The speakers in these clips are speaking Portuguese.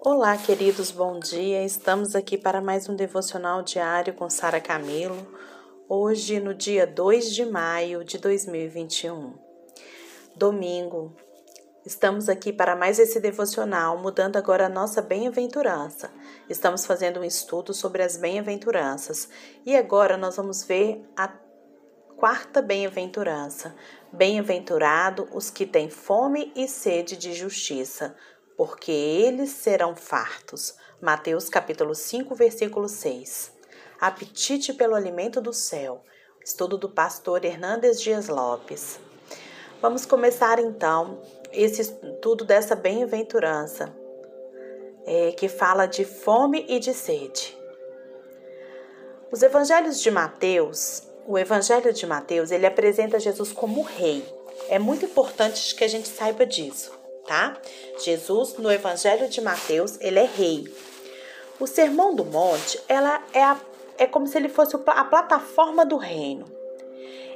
Olá, queridos, bom dia. Estamos aqui para mais um devocional diário com Sara Camilo. Hoje, no dia 2 de maio de 2021, domingo. Estamos aqui para mais esse devocional, mudando agora a nossa bem-aventurança. Estamos fazendo um estudo sobre as bem-aventuranças e agora nós vamos ver a quarta bem-aventurança. Bem-aventurado os que têm fome e sede de justiça, porque eles serão fartos. Mateus capítulo 5, versículo 6. Apetite pelo alimento do céu. Estudo do pastor Hernandes Dias Lopes. Vamos começar então esse estudo dessa bem-aventurança, é, que fala de fome e de sede. Os evangelhos de Mateus, o evangelho de Mateus, ele apresenta Jesus como rei. É muito importante que a gente saiba disso tá? Jesus, no Evangelho de Mateus, ele é rei. O Sermão do Monte, ela é, a, é como se ele fosse a plataforma do reino.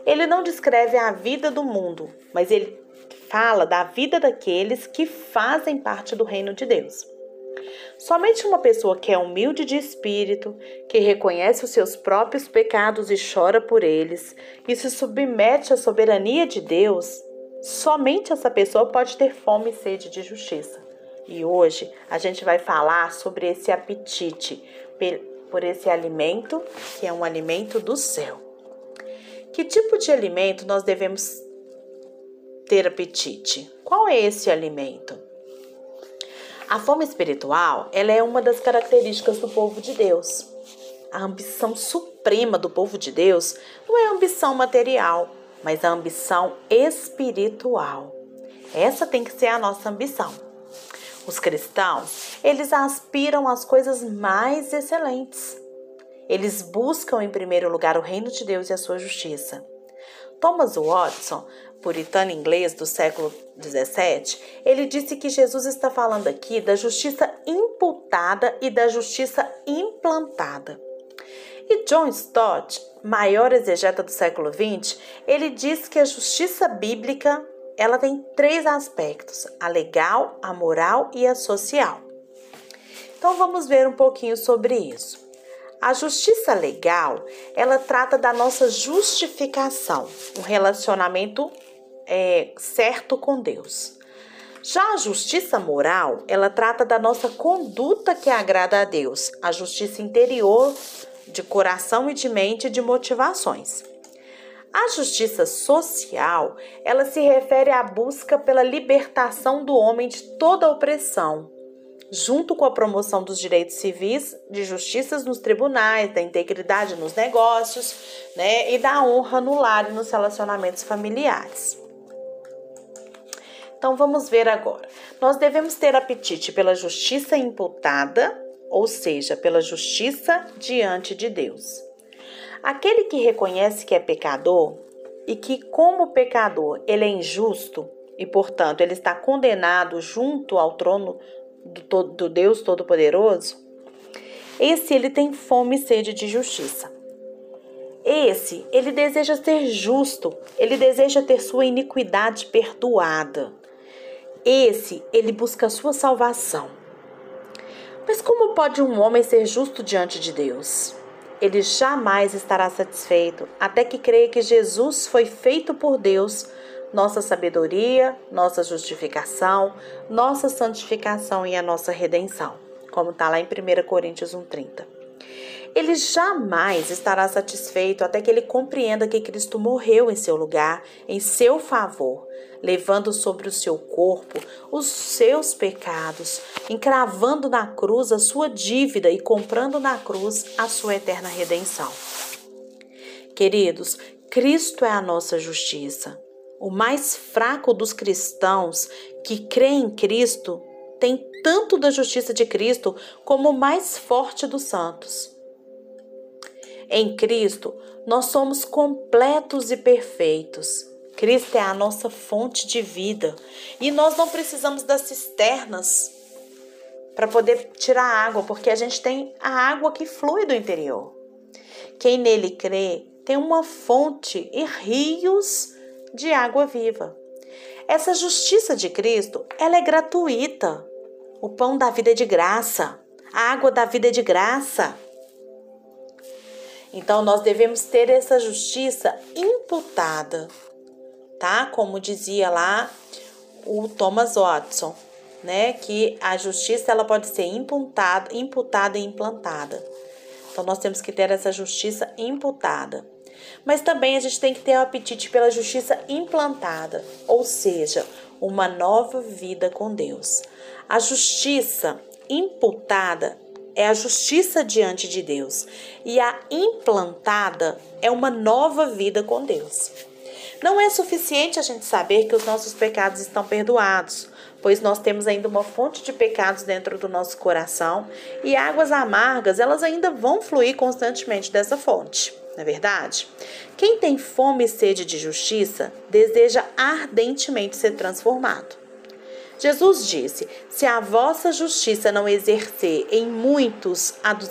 Ele não descreve a vida do mundo, mas ele fala da vida daqueles que fazem parte do reino de Deus. Somente uma pessoa que é humilde de espírito, que reconhece os seus próprios pecados e chora por eles, e se submete à soberania de Deus, Somente essa pessoa pode ter fome e sede de justiça. E hoje a gente vai falar sobre esse apetite por esse alimento, que é um alimento do céu. Que tipo de alimento nós devemos ter apetite? Qual é esse alimento? A fome espiritual, ela é uma das características do povo de Deus. A ambição suprema do povo de Deus não é ambição material, mas a ambição espiritual. Essa tem que ser a nossa ambição. Os cristãos, eles aspiram às coisas mais excelentes. Eles buscam em primeiro lugar o reino de Deus e a sua justiça. Thomas Watson, puritano inglês do século 17, ele disse que Jesus está falando aqui da justiça imputada e da justiça implantada. E John Stott, maior exegeta do século XX, ele diz que a justiça bíblica ela tem três aspectos: a legal, a moral e a social. Então vamos ver um pouquinho sobre isso. A justiça legal, ela trata da nossa justificação, um relacionamento é, certo com Deus. Já a justiça moral, ela trata da nossa conduta que agrada a Deus, a justiça interior de coração e de mente de motivações. A justiça social, ela se refere à busca pela libertação do homem de toda opressão, junto com a promoção dos direitos civis, de justiças nos tribunais, da integridade nos negócios, né, e da honra no lar e nos relacionamentos familiares. Então vamos ver agora. Nós devemos ter apetite pela justiça imputada ou seja, pela justiça diante de Deus. Aquele que reconhece que é pecador e que, como pecador, ele é injusto e, portanto, ele está condenado junto ao trono do, do Deus Todo-Poderoso, esse ele tem fome e sede de justiça. Esse, ele deseja ser justo, ele deseja ter sua iniquidade perdoada. Esse, ele busca a sua salvação. Mas como pode um homem ser justo diante de Deus? Ele jamais estará satisfeito até que creia que Jesus foi feito por Deus, nossa sabedoria, nossa justificação, nossa santificação e a nossa redenção, como está lá em 1 Coríntios 1,30. Ele jamais estará satisfeito até que ele compreenda que Cristo morreu em seu lugar, em seu favor, levando sobre o seu corpo os seus pecados, encravando na cruz a sua dívida e comprando na cruz a sua eterna redenção. Queridos, Cristo é a nossa justiça. O mais fraco dos cristãos que crê em Cristo tem tanto da justiça de Cristo como o mais forte dos santos. Em Cristo, nós somos completos e perfeitos. Cristo é a nossa fonte de vida e nós não precisamos das cisternas para poder tirar água, porque a gente tem a água que flui do interior. Quem nele crê tem uma fonte e rios de água viva. Essa justiça de Cristo, ela é gratuita. O pão da vida é de graça. A água da vida é de graça. Então nós devemos ter essa justiça imputada, tá? Como dizia lá o Thomas Watson, né, que a justiça ela pode ser imputada, imputada e implantada. Então nós temos que ter essa justiça imputada. Mas também a gente tem que ter o apetite pela justiça implantada, ou seja, uma nova vida com Deus. A justiça imputada é a justiça diante de Deus e a implantada é uma nova vida com Deus. Não é suficiente a gente saber que os nossos pecados estão perdoados, pois nós temos ainda uma fonte de pecados dentro do nosso coração e águas amargas, elas ainda vão fluir constantemente dessa fonte. Não é verdade? Quem tem fome e sede de justiça deseja ardentemente ser transformado. Jesus disse: Se a vossa justiça não exercer em muitos a dos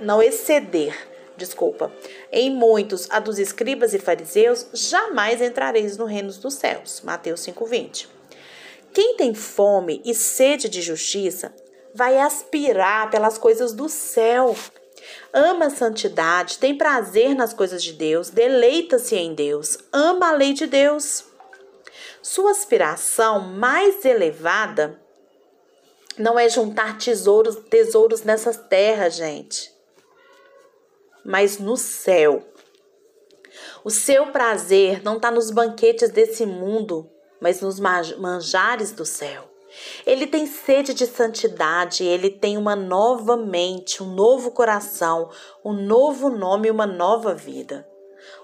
não exceder, desculpa, em muitos a dos escribas e fariseus, jamais entrareis no reino dos céus. Mateus 5:20. Quem tem fome e sede de justiça vai aspirar pelas coisas do céu. Ama a santidade, tem prazer nas coisas de Deus, deleita-se em Deus, ama a lei de Deus. Sua aspiração mais elevada não é juntar tesouros, tesouros nessas terras, gente, mas no céu. O seu prazer não está nos banquetes desse mundo, mas nos manjares do céu. Ele tem sede de santidade, ele tem uma nova mente, um novo coração, um novo nome uma nova vida.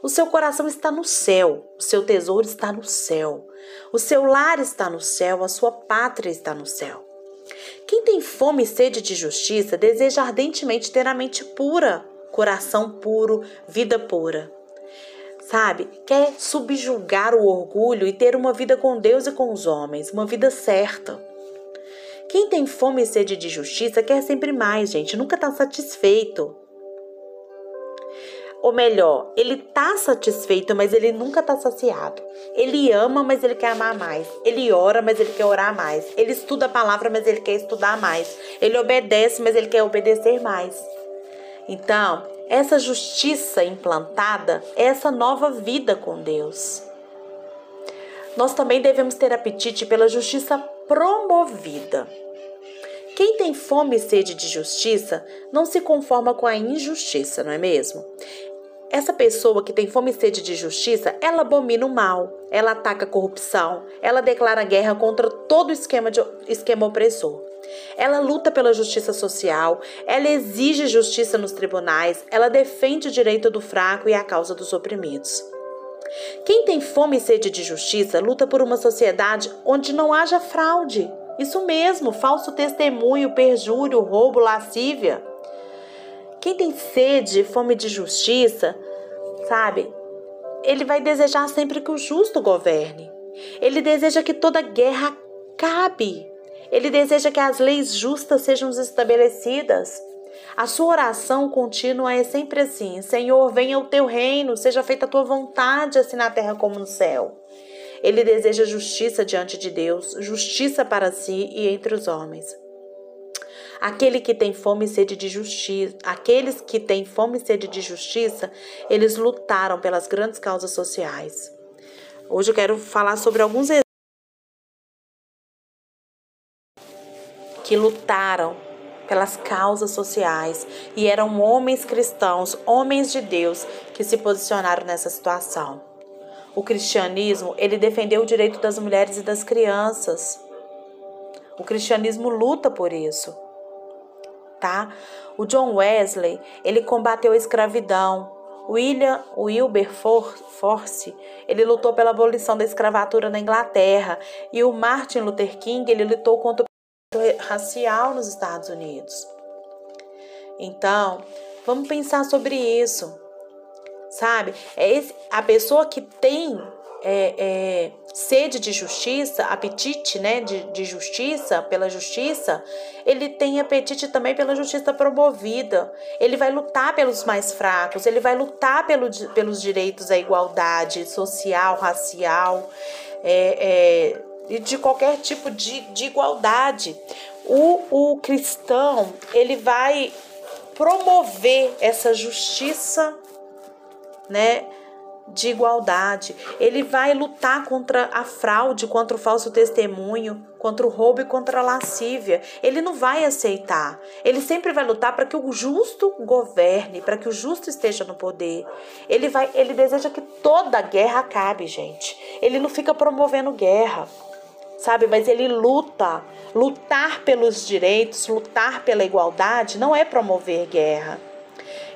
O seu coração está no céu, o seu tesouro está no céu, o seu lar está no céu, a sua pátria está no céu. Quem tem fome e sede de justiça deseja ardentemente ter a mente pura, coração puro, vida pura sabe? Quer subjugar o orgulho e ter uma vida com Deus e com os homens, uma vida certa. Quem tem fome e sede de justiça quer sempre mais, gente, nunca está satisfeito. Ou melhor, ele está satisfeito, mas ele nunca está saciado. Ele ama, mas ele quer amar mais. Ele ora, mas ele quer orar mais. Ele estuda a palavra, mas ele quer estudar mais. Ele obedece, mas ele quer obedecer mais. Então, essa justiça implantada, essa nova vida com Deus. Nós também devemos ter apetite pela justiça promovida. Quem tem fome e sede de justiça não se conforma com a injustiça, não é mesmo? Essa pessoa que tem fome e sede de justiça, ela abomina o mal, ela ataca a corrupção, ela declara guerra contra todo esquema, de, esquema opressor. Ela luta pela justiça social, ela exige justiça nos tribunais, ela defende o direito do fraco e a causa dos oprimidos. Quem tem fome e sede de justiça luta por uma sociedade onde não haja fraude. Isso mesmo, falso testemunho, perjúrio, roubo, lascívia. Quem tem sede fome de justiça, sabe, ele vai desejar sempre que o justo governe. Ele deseja que toda guerra acabe. Ele deseja que as leis justas sejam estabelecidas. A sua oração contínua é sempre assim: Senhor, venha o teu reino, seja feita a tua vontade, assim na terra como no céu. Ele deseja justiça diante de Deus, justiça para si e entre os homens. Aquele que tem fome e sede de justiça, aqueles que têm fome e sede de justiça, eles lutaram pelas grandes causas sociais. Hoje eu quero falar sobre alguns que lutaram pelas causas sociais e eram homens cristãos, homens de Deus que se posicionaram nessa situação. O cristianismo, ele defendeu o direito das mulheres e das crianças. O cristianismo luta por isso. Tá? O John Wesley, ele combateu a escravidão. William Wilberforce, ele lutou pela abolição da escravatura na Inglaterra, e o Martin Luther King, ele lutou contra racial nos Estados Unidos. Então, vamos pensar sobre isso, sabe? É esse, a pessoa que tem é, é, sede de justiça, apetite né, de, de justiça, pela justiça, ele tem apetite também pela justiça promovida. Ele vai lutar pelos mais fracos, ele vai lutar pelo, pelos direitos à igualdade social, racial. É, é, e de qualquer tipo de, de igualdade. o, o cristão ele vai promover essa justiça, né? De igualdade. Ele vai lutar contra a fraude, contra o falso testemunho, contra o roubo e contra a lascívia. Ele não vai aceitar. Ele sempre vai lutar para que o justo governe, para que o justo esteja no poder. Ele vai, ele deseja que toda guerra acabe, gente. Ele não fica promovendo guerra. Sabe, mas ele luta. Lutar pelos direitos, lutar pela igualdade não é promover guerra.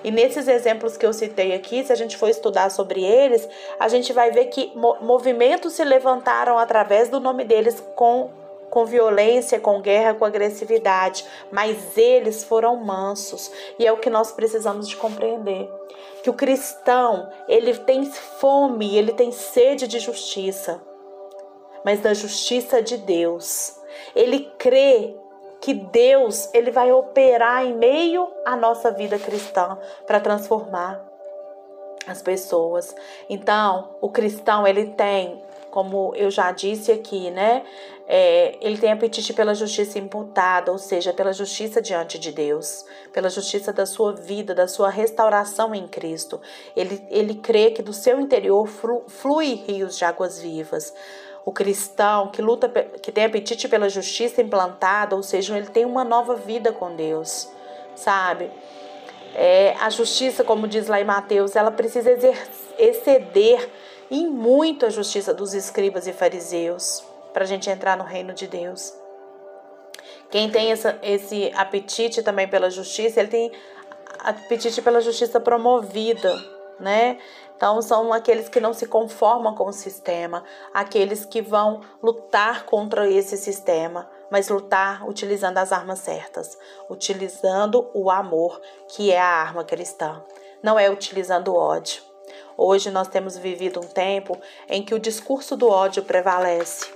E nesses exemplos que eu citei aqui, se a gente for estudar sobre eles, a gente vai ver que movimentos se levantaram através do nome deles com com violência, com guerra, com agressividade, mas eles foram mansos. E é o que nós precisamos de compreender. Que o cristão, ele tem fome, ele tem sede de justiça, mas da justiça de Deus. Ele crê que Deus ele vai operar em meio à nossa vida cristã para transformar as pessoas. Então, o cristão ele tem, como eu já disse aqui, né? É, ele tem apetite pela justiça imputada, ou seja, pela justiça diante de Deus, pela justiça da sua vida, da sua restauração em Cristo. Ele, ele crê que do seu interior flui rios de águas vivas o cristão que luta, que tem apetite pela justiça implantada, ou seja, ele tem uma nova vida com Deus, sabe? É, a justiça, como diz lá em Mateus, ela precisa exceder em muito a justiça dos escribas e fariseus para a gente entrar no reino de Deus. Quem tem essa, esse apetite também pela justiça, ele tem apetite pela justiça promovida, né? Então, são aqueles que não se conformam com o sistema, aqueles que vão lutar contra esse sistema, mas lutar utilizando as armas certas, utilizando o amor, que é a arma cristã, não é utilizando o ódio. Hoje nós temos vivido um tempo em que o discurso do ódio prevalece,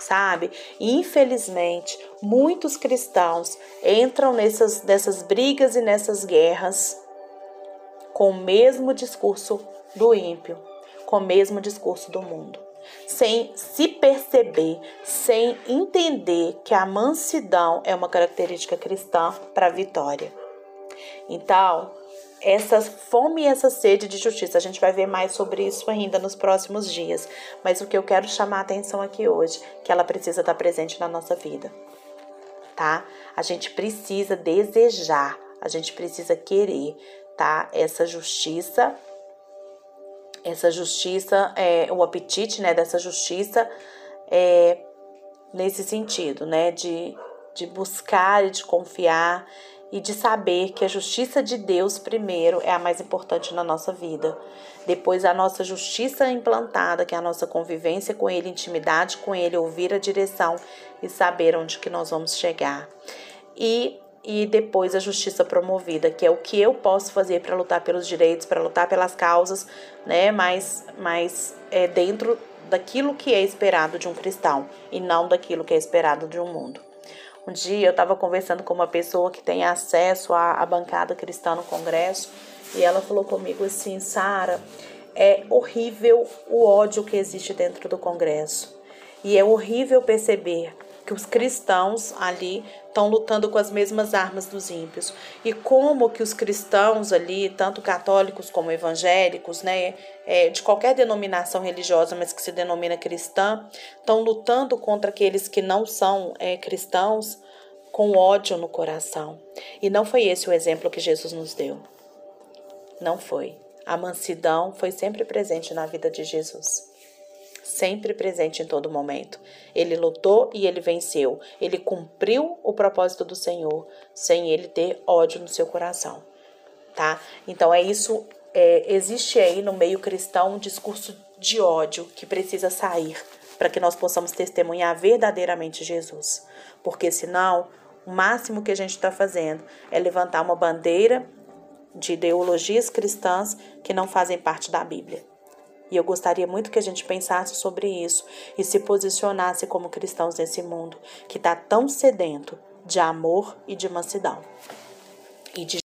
sabe? E, infelizmente, muitos cristãos entram nessas, nessas brigas e nessas guerras com o mesmo discurso do ímpio, com o mesmo discurso do mundo, sem se perceber, sem entender que a mansidão é uma característica cristã para a vitória. Então, essa fome e essa sede de justiça, a gente vai ver mais sobre isso ainda nos próximos dias, mas o que eu quero chamar a atenção aqui hoje, que ela precisa estar presente na nossa vida. Tá? A gente precisa desejar, a gente precisa querer, tá? Essa justiça essa justiça, é, o apetite né, dessa justiça é, nesse sentido, né, de, de buscar e de confiar e de saber que a justiça de Deus primeiro é a mais importante na nossa vida. Depois a nossa justiça implantada, que é a nossa convivência com ele, intimidade com ele, ouvir a direção e saber onde que nós vamos chegar. E e depois a justiça promovida, que é o que eu posso fazer para lutar pelos direitos, para lutar pelas causas, né? Mas, mas é dentro daquilo que é esperado de um cristão e não daquilo que é esperado de um mundo. Um dia eu estava conversando com uma pessoa que tem acesso à, à bancada cristã no Congresso e ela falou comigo assim, Sara, é horrível o ódio que existe dentro do Congresso e é horrível perceber que os cristãos ali estão lutando com as mesmas armas dos ímpios. E como que os cristãos ali, tanto católicos como evangélicos, né, é, de qualquer denominação religiosa, mas que se denomina cristã, estão lutando contra aqueles que não são é, cristãos com ódio no coração. E não foi esse o exemplo que Jesus nos deu. Não foi. A mansidão foi sempre presente na vida de Jesus sempre presente em todo momento. Ele lutou e ele venceu. Ele cumpriu o propósito do Senhor sem ele ter ódio no seu coração, tá? Então é isso. É, existe aí no meio cristão um discurso de ódio que precisa sair para que nós possamos testemunhar verdadeiramente Jesus, porque senão o máximo que a gente está fazendo é levantar uma bandeira de ideologias cristãs que não fazem parte da Bíblia. E eu gostaria muito que a gente pensasse sobre isso e se posicionasse como cristãos nesse mundo que está tão sedento de amor e de mansidão. E de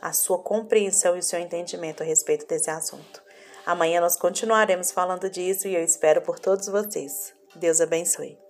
a sua compreensão e o seu entendimento a respeito desse assunto. Amanhã nós continuaremos falando disso e eu espero por todos vocês. Deus abençoe.